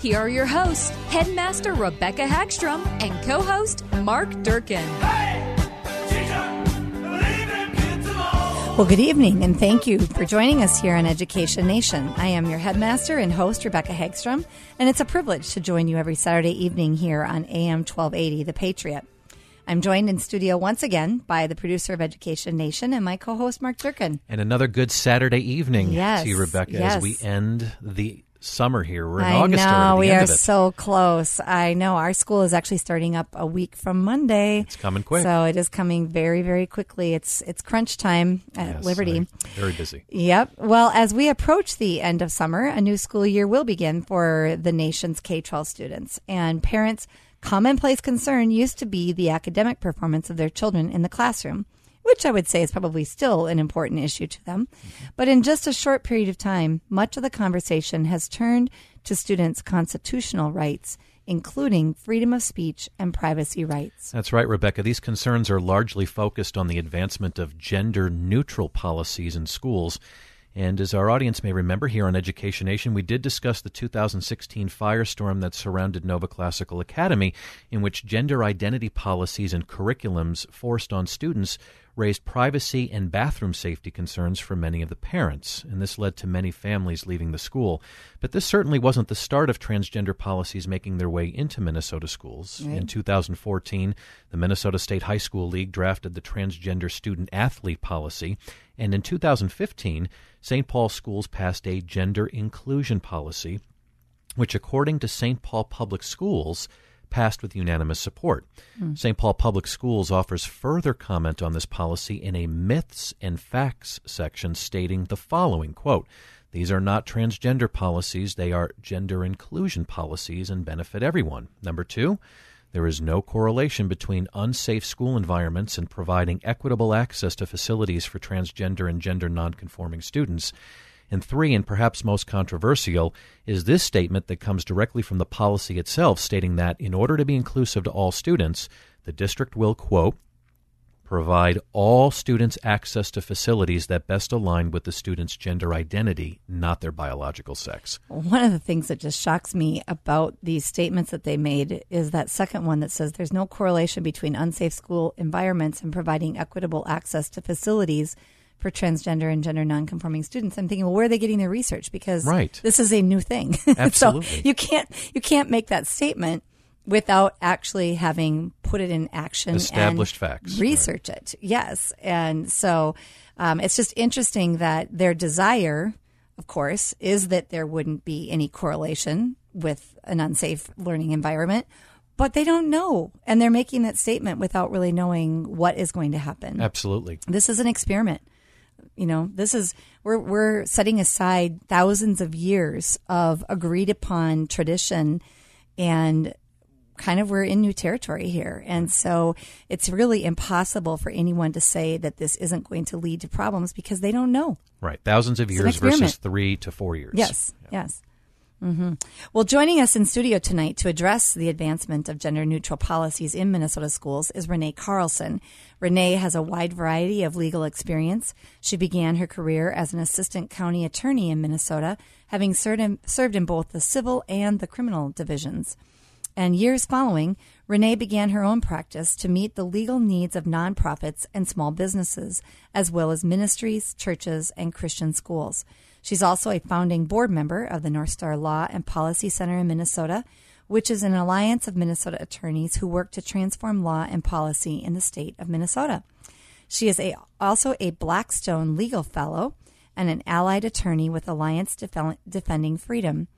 Here are your hosts, Headmaster Rebecca Hagstrom and co host Mark Durkin. Well, good evening, and thank you for joining us here on Education Nation. I am your headmaster and host, Rebecca Hagstrom, and it's a privilege to join you every Saturday evening here on AM 1280, The Patriot. I'm joined in studio once again by the producer of Education Nation and my co-host Mark Durkin. And another good Saturday evening yes, to you, Rebecca, yes. as we end the summer here. We're in I August we are end of it. so close. I know our school is actually starting up a week from Monday. It's coming quick. so it is coming very, very quickly. It's it's crunch time at Yes, Liberty. I'm very busy. Yep. Well, as we approach the end of summer, a new school year will begin for the nation's K 12 students. And parents' commonplace concern used to be the academic performance of their children in the classroom, which I would say is probably still an important issue to them. But in just a short period of time, much of the conversation has turned to students' constitutional rights, including freedom of speech and privacy rights. That's right, Rebecca. These concerns are largely focused on the advancement of gender neutral policies in schools. And as our audience may remember here on Education Nation, we did discuss the 2016 firestorm that surrounded Nova Classical Academy, in which gender identity policies and curriculums forced on students raised privacy and bathroom safety concerns for many of the parents, and this led to many families leaving the school. But this certainly wasn't the start of transgender policies making their way into Minnesota schools. In 2014, the Minnesota State High School League drafted the transgender student athlete policy, and in 2015, St. Paul schools passed a gender inclusion policy, which, according to St. Paul Public Schools, passed with unanimous support. Hmm. St. Paul Public Schools offers further comment on this policy in a myths and facts section stating the following quote, these are not transgender policies, they are gender inclusion policies and benefit everyone. Number two, there is no correlation between unsafe school environments and providing equitable access to facilities for transgender and gender nonconforming students. And three, and perhaps most controversial, is this statement that comes directly from the policy itself, stating that in order to be inclusive to all students, the district will, quote, provide all students access to facilities that best align with the student's gender identity, not their biological sex. One of the things that just shocks me about these statements that they made is that second one that says there's no correlation between unsafe school environments and providing equitable access to facilities for transgender and gender nonconforming students. I'm thinking, well, where are they getting their research? Because Right. this is a new thing. Absolutely. so you can't you can't make that statement without actually having put it in action Established and facts, research it yes and so um, it's just interesting that their desire of course is that there wouldn't be any correlation with an unsafe learning environment but they don't know and they're making that statement without really knowing what is going to happen Absolutely. this is an experiment you know this is we're we're setting aside thousands of years of agreed upon tradition and kind of we're in new territory here and so it's really impossible for anyone to say that this isn't going to lead to problems because they don't know Right. Thousands of years versus three to four years. Yes, yes. Hmm Well, joining us in studio tonight to address the advancement of gender neutral policies in Minnesota schools is Renee Carlson. Renee has a wide variety of legal experience. She began her career as an assistant county attorney in Minnesota, having served in, served in both the civil and the criminal divisions. And years following, Renee began her own practice to meet the legal needs of nonprofits and small businesses, as well as ministries, churches, and Christian schools. She's also a founding board member of the North Star Law and Policy Center in Minnesota, which is an alliance of Minnesota attorneys who work to transform law and policy in the state of Minnesota. She is a, also a Blackstone Legal Fellow and an allied attorney with Alliance Def- Defending Freedom,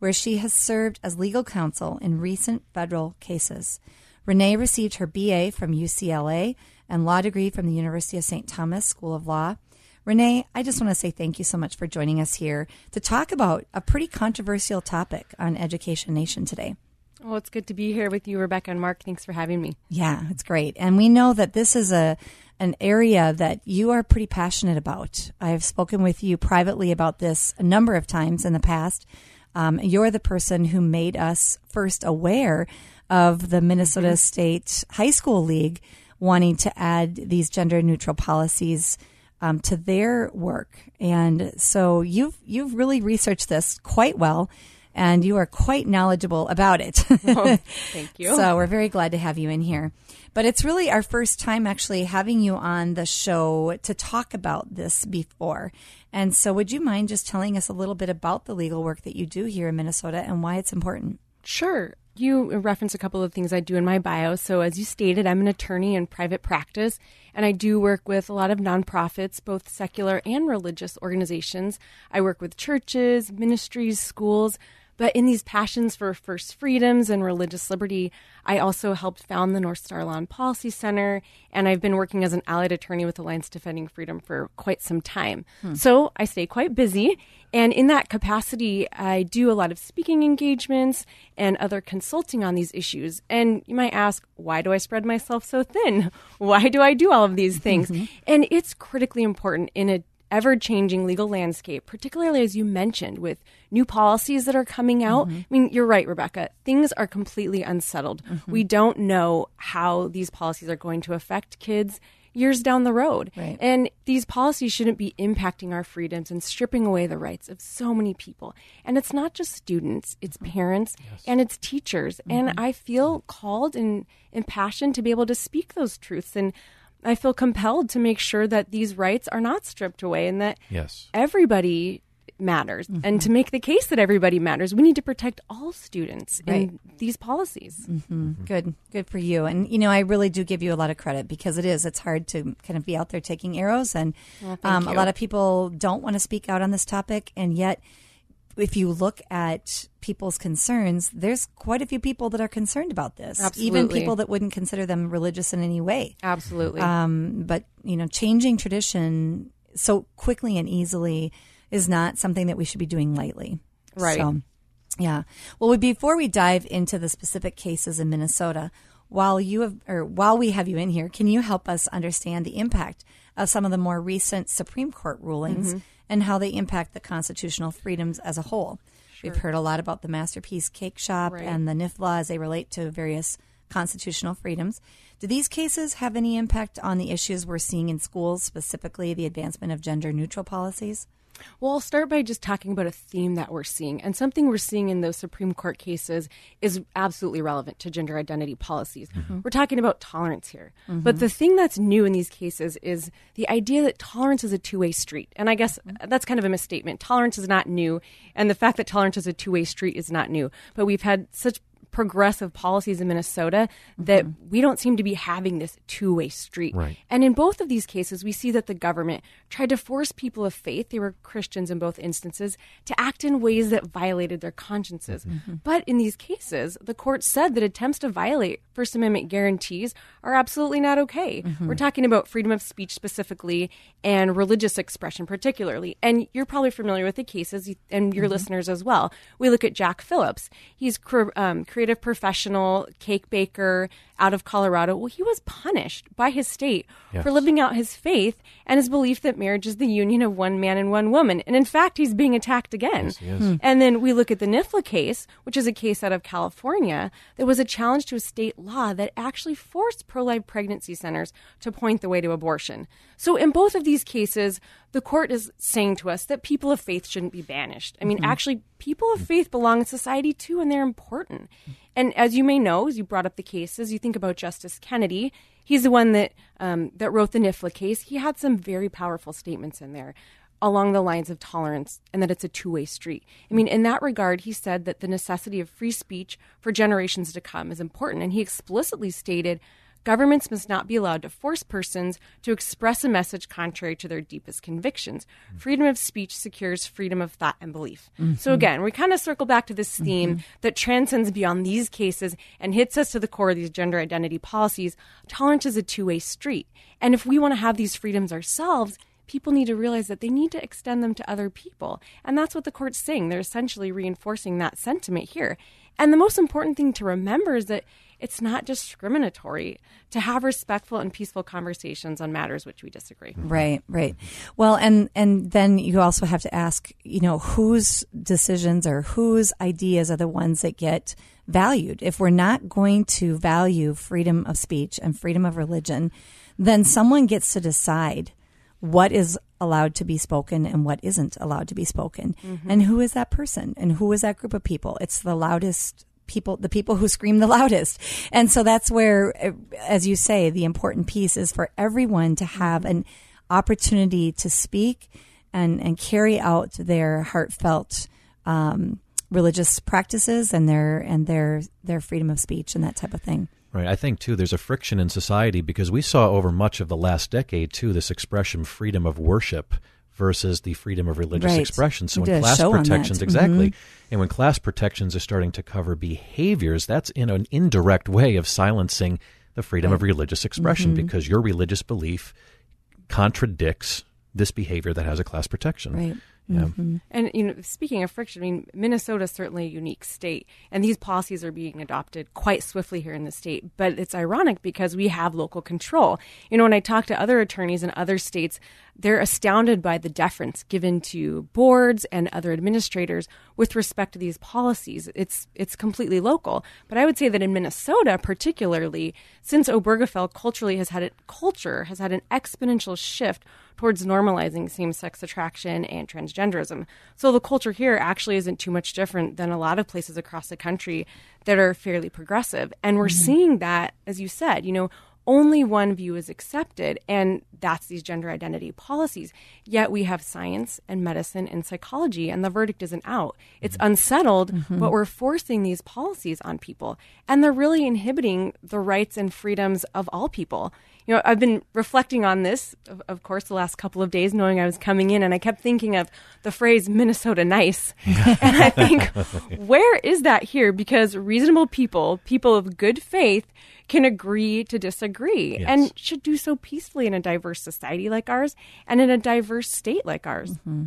where she has served as legal counsel in recent federal cases. Renee received her BA from UCLA and law degree from the University of St. Thomas School of Law. Renee, I just want to say thank you so much for joining us here to talk about a pretty controversial topic on Education Nation today. Well, it's good to be here with you, Rebecca and Mark. Thanks for having me. Yeah, it's great. And we know that this is a an area that you are pretty passionate about. I've spoken with you privately about this a number of times in the past. Um, you're the person who made us first aware of the Minnesota mm-hmm. State High School League wanting to add these gender neutral policies um, to their work. And so you've you've really researched this quite well and you are quite knowledgeable about it. oh, thank you. so we're very glad to have you in here. But it's really our first time actually having you on the show to talk about this before. And so would you mind just telling us a little bit about the legal work that you do here in Minnesota and why it's important? Sure. You reference a couple of things I do in my bio. So, as you stated, I'm an attorney in private practice, and I do work with a lot of nonprofits, both secular and religious organizations. I work with churches, ministries, schools. But in these passions for first freedoms and religious liberty, I also helped found the North Star Law and Policy Center, and I've been working as an allied attorney with Alliance Defending Freedom for quite some time. Hmm. So I stay quite busy, and in that capacity, I do a lot of speaking engagements and other consulting on these issues. And you might ask, why do I spread myself so thin? Why do I do all of these things? Mm-hmm. And it's critically important in a ever changing legal landscape, particularly as you mentioned with new policies that are coming out. Mm-hmm. I mean, you're right, Rebecca. Things are completely unsettled. Mm-hmm. We don't know how these policies are going to affect kids years down the road. Right. And these policies shouldn't be impacting our freedoms and stripping away the rights of so many people. And it's not just students, it's mm-hmm. parents yes. and it's teachers. And mm-hmm. I feel called and impassioned to be able to speak those truths and I feel compelled to make sure that these rights are not stripped away and that yes. everybody matters. Mm-hmm. And to make the case that everybody matters, we need to protect all students right. in these policies. Mm-hmm. Mm-hmm. Good, good for you. And you know, I really do give you a lot of credit because it is. It's hard to kind of be out there taking arrows, and well, um, a lot of people don't want to speak out on this topic, and yet if you look at people's concerns, there's quite a few people that are concerned about this. Absolutely. Even people that wouldn't consider them religious in any way. Absolutely. Um, but you know, changing tradition so quickly and easily is not something that we should be doing lightly. Right. So, yeah. Well, before we dive into the specific cases in Minnesota, while you have or while we have you in here, can you help us understand the impact of some of the more recent Supreme Court rulings? Mm-hmm and how they impact the constitutional freedoms as a whole. Sure. We've heard a lot about the Masterpiece Cake Shop right. and the NIFLA as they relate to various constitutional freedoms. Do these cases have any impact on the issues we're seeing in schools, specifically the advancement of gender neutral policies? Well, I'll start by just talking about a theme that we're seeing. And something we're seeing in those Supreme Court cases is absolutely relevant to gender identity policies. Mm-hmm. We're talking about tolerance here. Mm-hmm. But the thing that's new in these cases is the idea that tolerance is a two way street. And I guess mm-hmm. that's kind of a misstatement. Tolerance is not new. And the fact that tolerance is a two way street is not new. But we've had such progressive policies in Minnesota that mm-hmm. we don't seem to be having this two way street. Right. And in both of these cases, we see that the government tried to force people of faith, they were Christians in both instances, to act in ways that violated their consciences. Mm-hmm. mm-hmm. But in these cases, the court said that attempts to violate First Amendment guarantees are absolutely not okay. Mm-hmm. We're talking about freedom of speech specifically and religious expression particularly. And you're probably familiar with the cases and your mm-hmm. listeners as well. We look at Jack Phillips. He's um, created creative professional, cake baker out of Colorado. Well, he was punished by his state yes. for living out his faith and his belief that marriage is the union of one man and one woman. And in fact, he's being attacked again. Yes, hmm. And then we look at the NIFLA case, which is a case out of California. There was a challenge to a state law that actually forced pro life pregnancy centers to point the way to abortion. So in both of these cases, the court is saying to us that people of faith shouldn't be banished. I mean, mm-hmm. actually, people of faith belong in society too, and they're important. And as you may know, as you brought up the cases, you think about Justice Kennedy. He's the one that um, that wrote the NIFLA case. He had some very powerful statements in there along the lines of tolerance and that it's a two way street. I mean, in that regard, he said that the necessity of free speech for generations to come is important. And he explicitly stated governments must not be allowed to force persons to express a message contrary to their deepest convictions. Freedom of speech secures freedom of thought and belief. So, mm-hmm. again, we kind of circle back to this mm-hmm. theme that transcends beyond these cases and hits us to the core of these gender identity policies. Tolerance is a two way street. And if we want to have these freedoms ourselves, people need to realize that they need to extend them to other people. And that's what the court's saying. They're essentially reinforcing that sentiment here. And the most important thing to remember is that it's not discriminatory to have respectful and peaceful conversations on matters which we disagree. Right, right. Well, and and then you also have to ask, you know, whose decisions or whose ideas are the ones that get valued. If we're not going to value freedom of speech and freedom of religion, then someone gets to decide what is allowed to be spoken and what isn't allowed to be spoken. Mm-hmm. And who is that person and who is that group of people? It's the loudest people, the people who scream the loudest. And so that's where, uh, as you say, the important piece is for everyone to have an opportunity to speak and, and carry out their heartfelt, um, religious practices and their, and their, their freedom of speech and that type of thing. Right. I think, too, there's a friction in society because we saw over much of the last decade, too, this expression freedom of worship versus the freedom of religious Right. expression. So when class show on that. protections, exactly, Mhm. and when class protections are starting to cover behaviors, that's in an indirect way of silencing the freedom of religious expression Mhm. because your religious belief contradicts this behavior that has a class protection. Right. Yeah. Mm-hmm. And you know, speaking of friction, I mean, Minnesota is certainly a unique state, and these policies are being adopted quite swiftly here in the state. But it's ironic because we have local control. You know, when I talk to other attorneys in other states, they're astounded by the deference given to boards and other administrators with respect to these policies. It's it's completely local. But I would say that in Minnesota, particularly, since Obergefell culturally has had it culture has had an exponential shift towards normalizing same-sex attraction and transgenderism. So the culture here actually isn't too much different than a lot of places across the country that are fairly progressive. And we're mm-hmm. seeing that as you said, you know, only one view is accepted, and that's these gender identity policies. Yet we have science and medicine and psychology, and the verdict isn't out. It's mm-hmm. unsettled, mm-hmm. but we're forcing these policies on people, and they're really inhibiting the rights and freedoms of all people. You know, I've been reflecting on this, of, of course, the last couple of days, knowing I was coming in, and I kept thinking of the phrase Minnesota nice. and I think, where is that here? Because reasonable people, people of good faith, can agree to disagree Yes. and should do so peacefully in a diverse society like ours and in a diverse state like ours. Mm-hmm.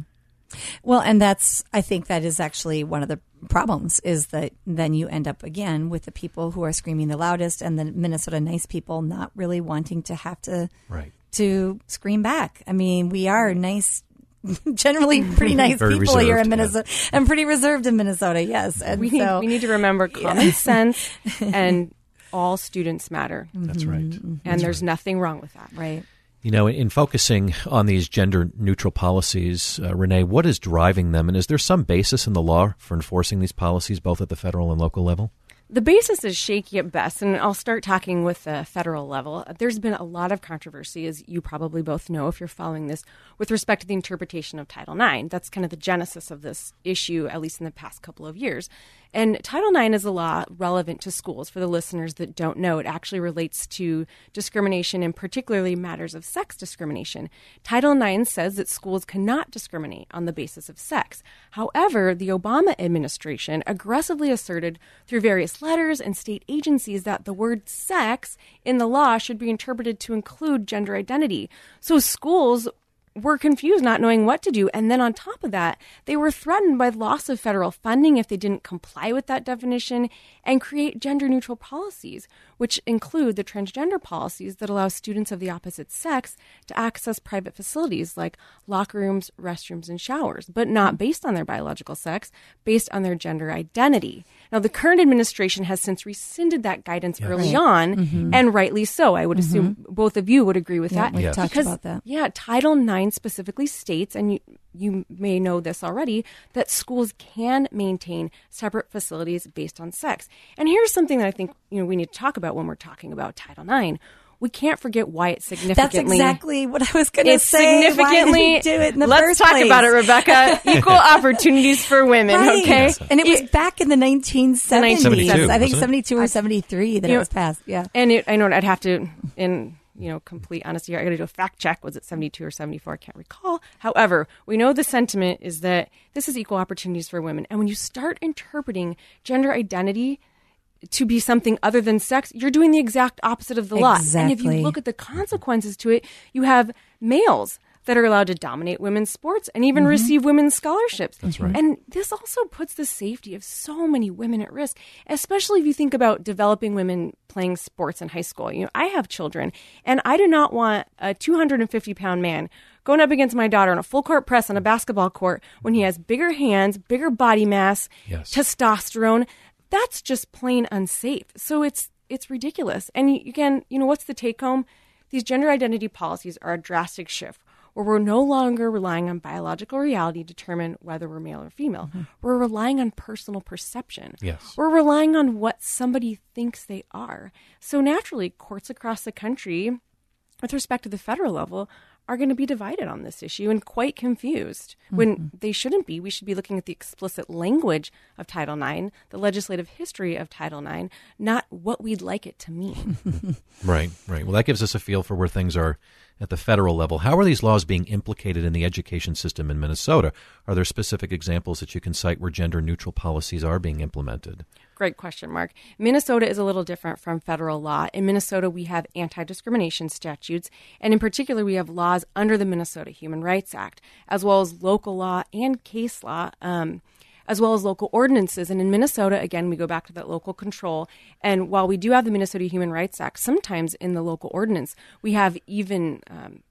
Well, and that's I think that is actually one of the problems is that then you end up again with the people who are screaming the loudest and the Minnesota nice people not really wanting to have to Right. to scream back. I mean, we are nice generally pretty nice Very people here reserved, in yeah. Minnesota and pretty reserved in Minnesota, yes. And We need, we need to remember common sense and all students matter. That's right. Mm-hmm. And there's nothing wrong with that. right. You know, in focusing on these gender neutral policies, uh, Renee, what is driving them? And is there some basis in the law for enforcing these policies both at the federal and local level? The basis is shaky at best, and I'll start talking with the federal level. There's been a lot of controversy, as you probably both know if you're following this, with respect to the interpretation of Title IX. That's kind of the genesis of this issue, at least in the past couple of years. And Title IX is a law relevant to schools. For the listeners that don't know, it actually relates to discrimination and particularly matters of sex discrimination. Title IX says that schools cannot discriminate on the basis of sex. However, the Obama administration aggressively asserted through various letters and state agencies that the word sex in the law should be interpreted to include gender identity. So schools were confused, not knowing what to do. And then on top of that, they were threatened by loss of federal funding if they didn't comply with that definition and create gender neutral policies, which include the transgender policies that allow students of the opposite sex to access private facilities like locker rooms, restrooms, and showers, but not based on their biological sex, based on their gender identity. Now, the current administration has since rescinded that guidance early on, mm-hmm. and rightly so. I would mm-hmm. assume both of you would agree with Yeah, that. we Yes. talked Because, about that. Yeah, Title IX specifically states, and you, you may know this already, that schools can maintain separate facilities based on sex. And here's something that I think you know we need to talk about when we're talking about Title IX. we can't forget why it's significantly. That's exactly what I was going to say. significantly. Why did we do it in the let's first talk place? about it, Rebecca. Equal opportunities for women. Right. Okay, And it was It- back in the 1970s. 72, I think wasn't it? 72 or 73 that You it was passed. Yeah. And it, I know I'd have to, in you know, complete honesty here, I got to do a fact check. Was it 72 or 74? I can't recall. However, we know the sentiment is that this is equal opportunities for women. And when you start interpreting gender identity to be something other than sex, you're doing the exact opposite of the law. And if you look at the consequences to it, you have males that are allowed to dominate women's sports and even mm-hmm. receive women's scholarships. That's right. And this also puts the safety of so many women at risk, especially if you think about developing women playing sports in high school. You know, I have children, and I do not want a 250 pound man going up against my daughter in a full court press on a basketball court when he mm-hmm. has bigger hands, bigger body mass, Yes. testosterone. That's just plain unsafe. So it's it's ridiculous. And again, you know, what's the take home? These gender identity policies are a drastic shift where we're no longer relying on biological reality to determine whether we're male or female. Mm-hmm. We're relying on personal perception. Yes. We're relying on what somebody thinks they are. So naturally, courts across the country, with respect to the federal level, are going to be divided on this issue and quite confused when mm-hmm. they shouldn't be. We should be looking at the explicit language of Title IX, the legislative history of Title IX, not what we'd like it to mean. Right, right. Well, that gives us a feel for where things are at the federal level. How are these laws being implicated in the education system in Minnesota? Are there specific examples that you can cite where gender neutral policies are being implemented? Great question, Mark. Minnesota is a little different from federal law. In Minnesota, we have anti discrimination statutes, and in particular, we have laws under the Minnesota Human Rights Act, as well as local law and case law. Um, as well as local ordinances. And in Minnesota, again, we go back to that local control. And while we do have the Minnesota Human Rights Act, sometimes in the local ordinance, we have even um,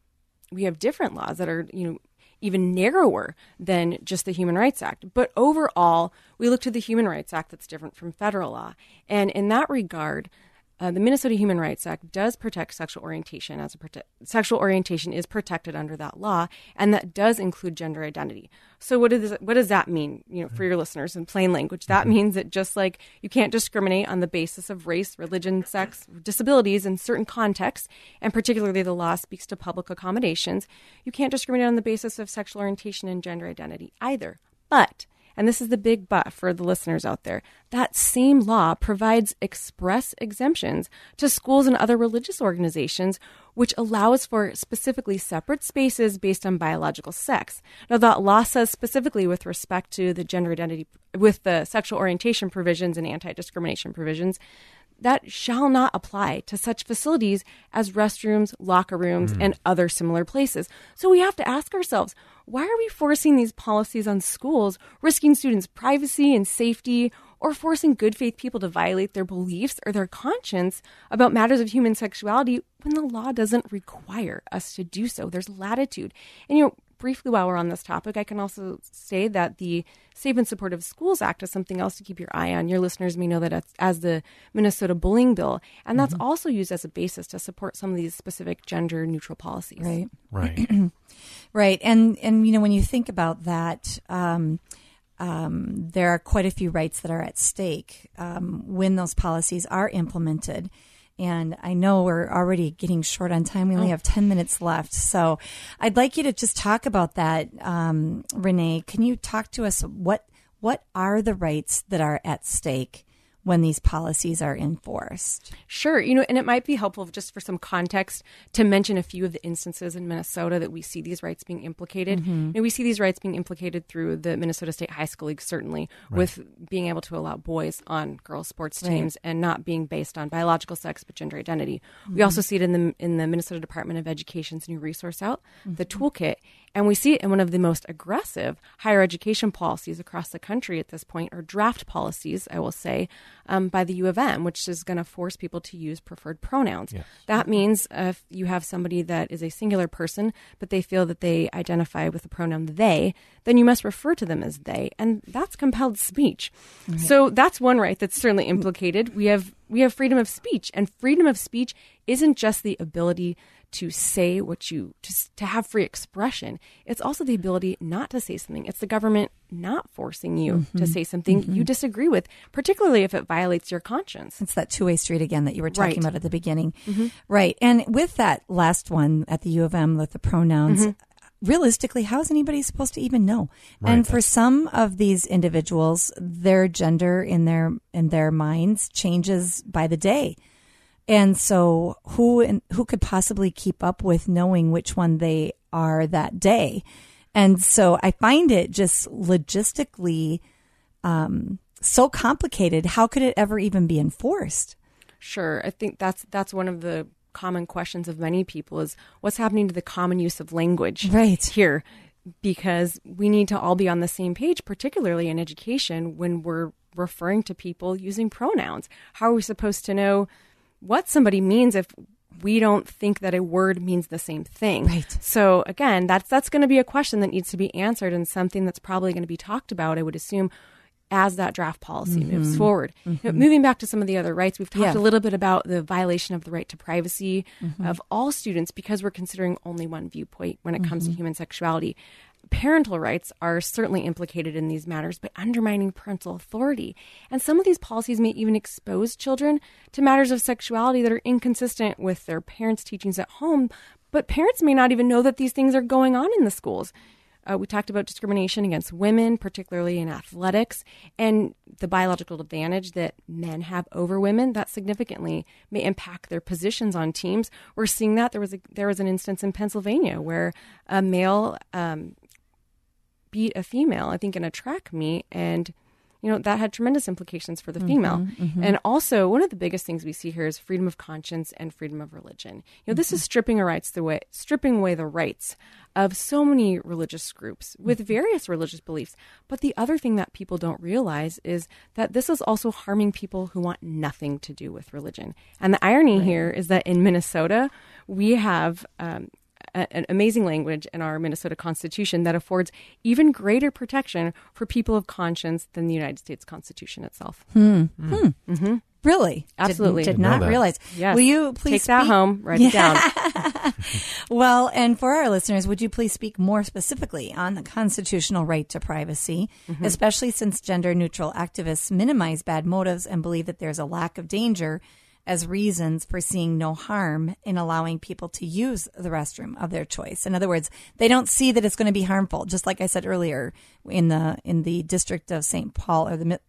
we have different laws that are you know even narrower than just the Human Rights Act. But overall, we look to the Human Rights Act that's different from federal law. And in that regard, uh, the Minnesota Human Rights Act does protect sexual orientation as a prote- sexual orientation is protected under that law, and that does include gender identity. So what does what does that mean? You know, for your listeners in plain language, that means that just like you can't discriminate on the basis of race, religion, sex, disabilities in certain contexts, and particularly the law speaks to public accommodations, you can't discriminate on the basis of sexual orientation and gender identity either. But and this is the big but for the listeners out there. That same law provides express exemptions to schools and other religious organizations, which allows for specifically separate spaces based on biological sex. Now, that law says specifically with respect to the gender identity, with the sexual orientation provisions and anti discrimination provisions, that shall not apply to such facilities as restrooms, locker rooms, hmm. and other similar places. So we have to ask ourselves why are we forcing these policies on schools, risking students' privacy and safety, or forcing good faith people to violate their beliefs or their conscience about matters of human sexuality when the law doesn't require us to do so? There's latitude. And you know, briefly while we're on this topic, I can also say that the Safe and Supportive Schools Act is something else to keep your eye on. Your listeners may know that as, as the Minnesota Bullying Bill, and that's also used as a basis to support some of these specific gender neutral policies. Right. Right. Right, and and you know when you think about that, um, um, there are quite a few rights that are at stake um, when those policies are implemented. And I know we're already getting short on time. We only have 10 minutes left. So I'd like you to just talk about that. Um, Renee, can you talk to us? What, what are the rights that are at stake when these policies are enforced? Sure. You know, and it might be helpful just for some context to mention a few of the instances in Minnesota that we see these rights being implicated. Mm-hmm. And we see these rights being implicated through the Minnesota State High School League, certainly, with being able to allow boys on girls' sports teams and not being based on biological sex but gender identity. We mm-hmm. also see it in the in the Minnesota Department of Education's new resource out, the mm-hmm. toolkit. And we see it in one of the most aggressive higher education policies across the country at this point, or draft policies, I will say, um, by the U of M, which is going to force people to use preferred pronouns. That means if you have somebody that is a singular person, but they feel that they identify with the pronoun they, then you must refer to them as they, and that's compelled speech. So that's one right that's certainly implicated. We have we have freedom of speech, and freedom of speech isn't just the ability to say what you to, to have free expression. It's also the ability not to say something. It's the government not forcing you Mm-hmm. to say something you mm-hmm. disagree with, particularly if it violates your conscience. It's that two way street again that you were talking Right. about at the beginning. Mm-hmm. Right. And with that last one at the U of M with the pronouns, mm-hmm. realistically, how is anybody supposed to even know? and for some of these individuals, their gender in their in their minds changes by the day. And so who and who could possibly keep up with knowing which one they are that day? And so I find it just logistically um, so complicated. How could it ever even be enforced? Sure, I think that's that's one of the common questions of many people is what's happening to the common use of language Right. here because we need to all be on the same page particularly in education when we're referring to people using pronouns how are we supposed to know what somebody means if we don't think that a word means the same thing Right. so again that's that's going to be a question that needs to be answered and something that's probably going to be talked about i would assume as that draft policy mm-hmm. moves forward. You know, mm-hmm. moving back to some of the other rights, we've talked Yeah. a little bit about the violation of the right to privacy mm-hmm. of all students because we're considering only one viewpoint when it comes to human sexuality. Parental rights are certainly implicated in these matters by undermining parental authority. And some of these policies may even expose children to matters of sexuality that are inconsistent with their parents' teachings at home, but parents may not even know that these things are going on in the schools. Uh, we talked about discrimination against women, particularly in athletics, and the biological advantage that men have over women. That significantly may impact their positions on teams. We're seeing that there was a, there was an instance in Pennsylvania where a male um, beat a female, I think, in a track meet, and you know that had tremendous implications for the mm-hmm, female. Mm-hmm. And also, one of the biggest things we see here is freedom of conscience and freedom of religion. You know, this is mm-hmm. stripping our rights the way stripping away the rights of so many religious groups with various religious beliefs. But the other thing that people don't realize is that this is also harming people who want nothing to do with religion. And the irony here is that in Minnesota, we have um, an amazing language in our Minnesota Constitution that affords even greater protection for people of conscience than the United States Constitution itself. Hmm. Hmm. Hmm. Mm-hmm. Really? Absolutely. Did, did not realize. Yes. Will you please take that home, write it down. Well, and for our listeners, would you please speak more specifically on the constitutional right to privacy, Mm-hmm. especially since gender neutral activists minimize bad motives and believe that there's a lack of danger as reasons for seeing no harm in allowing people to use the restroom of their choice. In other words, they don't see that it's going to be harmful. Just like I said earlier in the in the district of St. Paul or the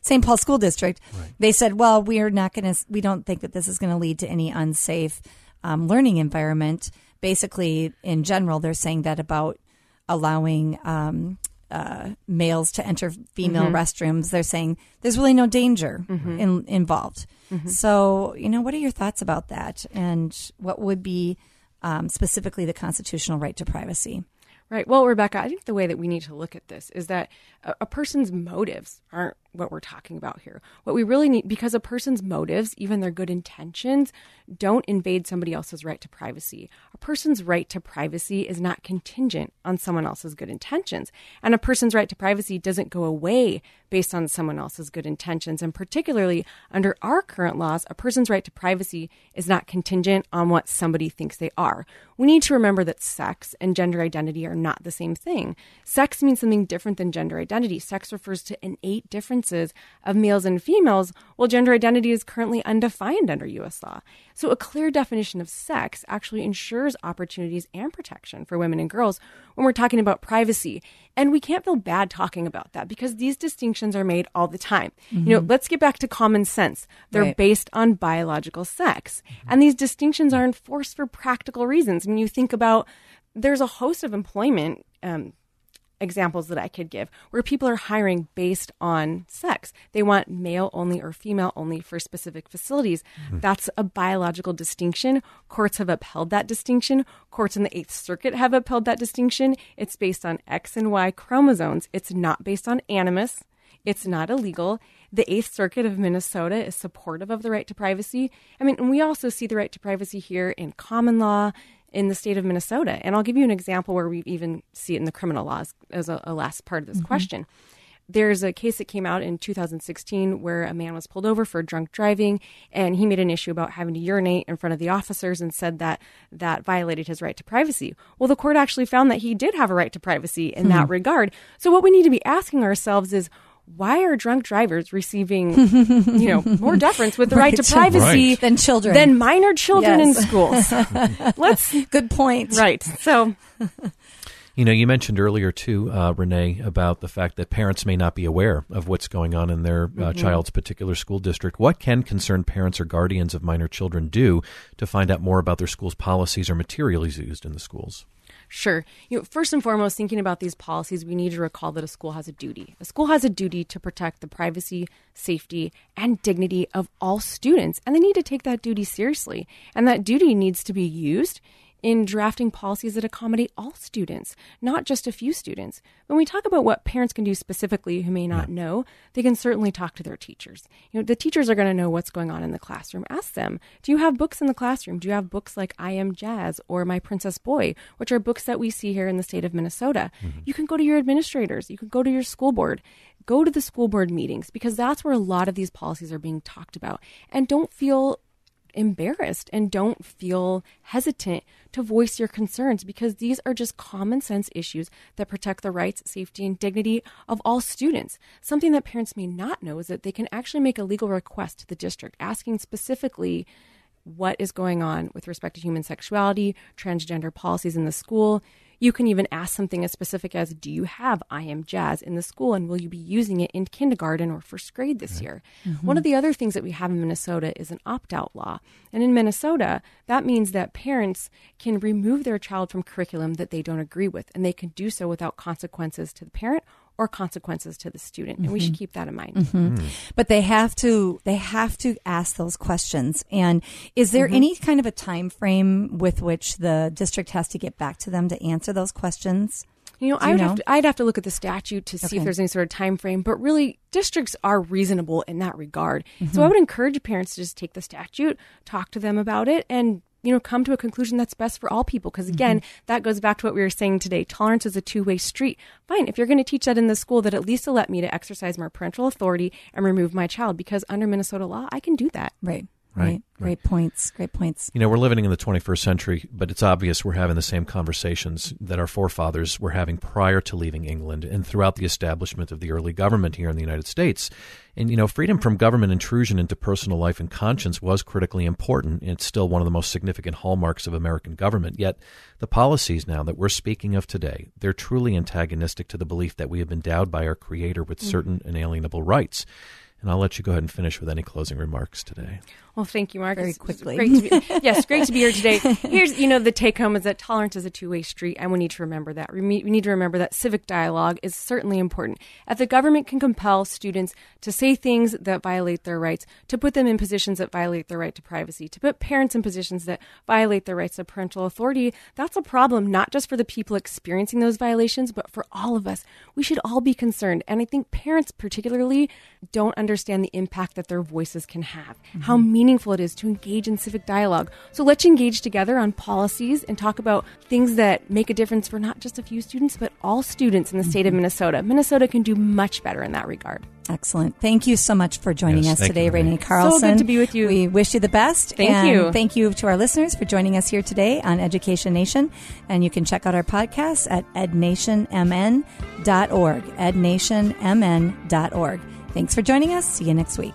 St. Paul School District, they said, "Well, we are not going to. We don't think that this is going to lead to any unsafe um, learning environment." Basically, in general, they're saying that about allowing um, uh, males to enter female restrooms. They're saying there's really no danger in, involved. So, you know, what are your thoughts about that, and what would be um, specifically the constitutional right to privacy? Right. Well, Rebecca, I think the way that we need to look at this is that a, a person's motives aren't what we're talking about here. What we really need, because a person's motives, even their good intentions, don't invade somebody else's right to privacy. A person's right to privacy is not contingent on someone else's good intentions. And a person's right to privacy doesn't go away based on someone else's good intentions. And particularly under our current laws, a person's right to privacy is not contingent on what somebody thinks they are. We need to remember that sex and gender identity are not the same thing. Sex means something different than gender identity. Sex refers to innate differences of males and females, while gender identity is currently undefined under U.S. law. So, a clear definition of sex actually ensures opportunities and protection for women and girls when we're talking about privacy. And we can't feel bad talking about that because these distinctions are made all the time. You know, let's get back to common sense. They're Right. based on biological sex. And these distinctions are enforced for practical reasons. When you think about there's a host of employment um, examples that I could give where people are hiring based on sex. They want male only or female only for specific facilities. Hmm. That's a biological distinction. Courts have upheld that distinction. Courts in the Eighth Circuit have upheld that distinction. It's based on X and Y chromosomes. It's not based on animus. It's not illegal. The Eighth Circuit of Minnesota is supportive of the right to privacy. I mean, and we also see the right to privacy here in common law in the state of Minnesota. And I'll give you an example where we even see it in the criminal laws as a, a last part of this mm-hmm. question. There's a case that came out in 2016 where a man was pulled over for drunk driving and he made an issue about having to urinate in front of the officers and said that that violated his right to privacy. Well, the court actually found that he did have a right to privacy in that hmm. regard. So what we need to be asking ourselves is why are drunk drivers receiving, you know, more deference with the right, to privacy Right. Than children. than minor children in schools? Let's Good point. right. So You know, you mentioned earlier too, uh, Renee, about the fact that parents may not be aware of what's going on in their uh, child's particular school district. What can concerned parents or guardians of minor children do to find out more about their school's policies or materials used in the schools? Sure. You know, first and foremost, thinking about these policies, we need to recall that a school has a duty. A school has a duty to protect the privacy, safety, and dignity of all students, and they need to take that duty seriously. And that duty needs to be used in drafting policies that accommodate all students, not just a few students. When we talk about what parents can do specifically who may not know, they can certainly talk to their teachers. You know, the teachers are going to know what's going on in the classroom. Ask them, do you have books in the classroom? Do you have books like I Am Jazz or My Princess Boy, which are books that we see here in the state of Minnesota? Mm-hmm. You can go to your administrators, you can go to your school board. Go to the school board meetings because that's where a lot of these policies are being talked about. And don't feel embarrassed and don't feel hesitant to voice your concerns because these are just common sense issues that protect the rights, safety, and dignity of all students. Something that parents may not know is that they can actually make a legal request to the district asking specifically what is going on with respect to human sexuality, transgender policies in the school. You can even ask something as specific as Do you have I Am Jazz in the school and will you be using it in kindergarten or first grade this year? Mm-hmm. One of the other things that we have in Minnesota is an opt out law. And in Minnesota, that means that parents can remove their child from curriculum that they don't agree with, and they can do so without consequences to the parent or consequences to the student. And we mm-hmm. should keep that in mind. Mm-hmm. Mm. but they have to they have to ask those questions and is there mm-hmm. any kind of a time frame with which the district has to get back to them to answer those questions You know, Do I would know? have to, I'd have to look at the statute to see Okay. if there's any sort of time frame. But really, districts are reasonable in that regard. Mm-hmm. So I would encourage parents to just take the statute, talk to them about it, and you know, come to a conclusion that's best for all people. Because again, Mm-hmm. that goes back to what we were saying today. Tolerance is a two way street. Fine, if you're going to teach that in the school, that at least allow me to exercise more parental authority and remove my child. Because under Minnesota law, I can do that. right Right, right great points great points You know, we're living in the 21st century, but it's obvious we're having the same conversations that our forefathers were having prior to leaving England and throughout the establishment of the early government here in the United States. And, you know, freedom from government intrusion into personal life and conscience was critically important. It's still one of the most significant hallmarks of American government. Yet, the policies now that we're speaking of today, they're truly antagonistic to the belief that we have been endowed by our Creator with mm. certain inalienable rights. And I'll let you go ahead and finish with any closing remarks today. Well, thank you, Mark. Very It's- it's quickly. Great to be, yes, great to be here today. Here's, you know, the take home is that tolerance is a two way street, and we need to remember that. We need to remember that civic dialogue is certainly important. If the government can compel students to say things that violate their rights, to put them in positions that violate their right to privacy, to put parents in positions that violate their rights to parental authority, that's a problem not just for the people experiencing those violations, but for all of us. We should all be concerned. And I think parents, particularly, don't understand the impact that their voices can have, how meaningful it is to engage in civic dialogue. So let's engage together on policies and talk about things that make a difference for not just a few students, but all students in the state of mm-hmm. Minnesota. Minnesota can do much better in that regard. Excellent. Thank you so much for joining Yes, us today, you, Renee. Renee good to be with you. We wish you the best. Thank and you. Thank you to our listeners for joining us here today on Education Nation. And you can check out our podcast at ednationmn.org. Ednationmn.org. Thanks for joining us. See you next week.